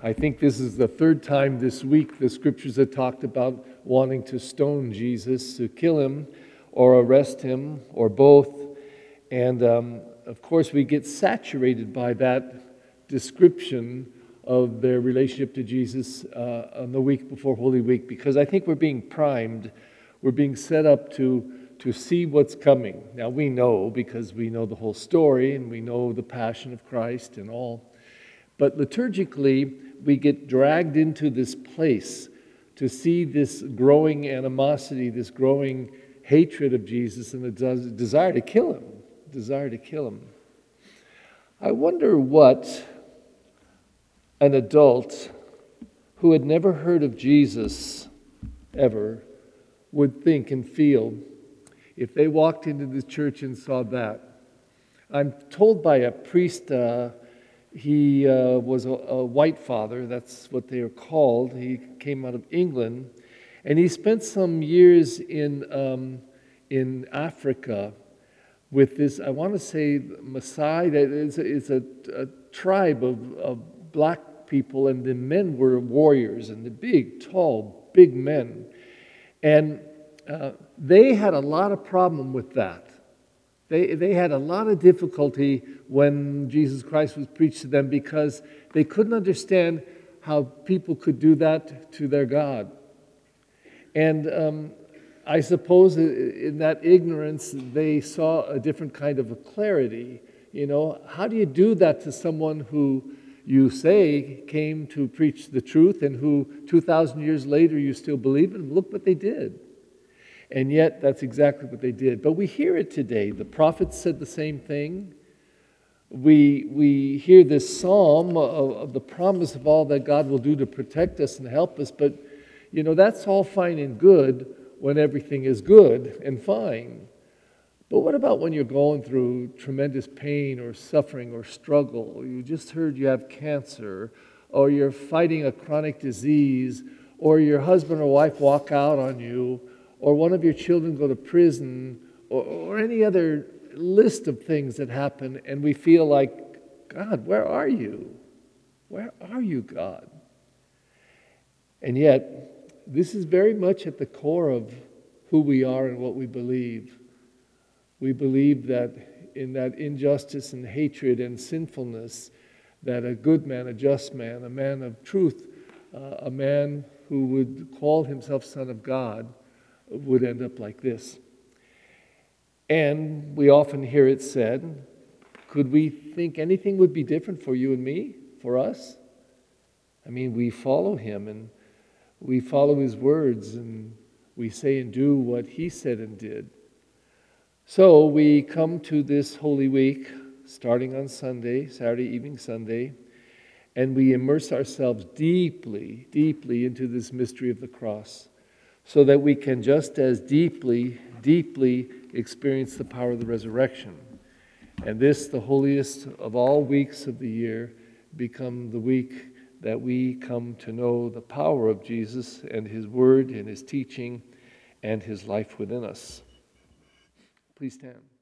I think this is the third time this week the scriptures have talked about wanting to stone Jesus, to kill him, or arrest him, or both. And um, of course, we get saturated by that description of their relationship to Jesus uh, on the week before Holy Week because I think we're being primed, we're being set up to, to see what's coming. Now, we know because we know the whole story and we know the passion of Christ and all. But liturgically, we get dragged into this place to see this growing animosity, this growing hatred of Jesus, and the desire to kill him. Desire to kill him. I wonder what an adult who had never heard of Jesus ever would think and feel if they walked into the church and saw that. I'm told by a priest uh, he uh, was a, a, white father, that's what they are called. He came out of England, and he spent some years in, um, in Africa with this, I want to say, Maasai. It's a, a, a tribe of, of black people, and the men were warriors, and the big, tall, big men. And uh, they had a lot of problem with that. They, they had a lot of difficulty when Jesus Christ was preached to them because they couldn't understand how people could do that to their God. And um, I suppose in that ignorance, they saw a different kind of a clarity. You know, how do you do that to someone who you say came to preach the truth and who 2,000 years later you still believe in? Look what they did. And yet, that's exactly what they did. But we hear it today. The prophets said the same thing. We, we hear this psalm of, of the promise of all that God will do to protect us and help us. But, you know, that's all fine and good when everything is good and fine. But what about when you're going through tremendous pain or suffering or struggle? You just heard you have cancer, or you're fighting a chronic disease, or your husband or wife walk out on you, or one of your children go to prison, or, or any other list of things that happen, and we feel like, God, where are you? Where are you, God? And yet, this is very much at the core of who we are and what we believe. We believe that in that injustice and hatred and sinfulness, that a good man, a just man, a man of truth, uh, a man who would call himself Son of God, would end up like this. And we often hear it said, could we think anything would be different for you and me, for us? I mean, we follow him and we follow his words and we say and do what he said and did. So we come to this Holy Week, starting on Sunday, Saturday evening, Sunday, and we immerse ourselves deeply, deeply into this mystery of the cross so that we can just as deeply, deeply experience the power of the resurrection. And this, the holiest of all weeks of the year, become the week that we come to know the power of Jesus and his word and his teaching and his life within us. Please stand.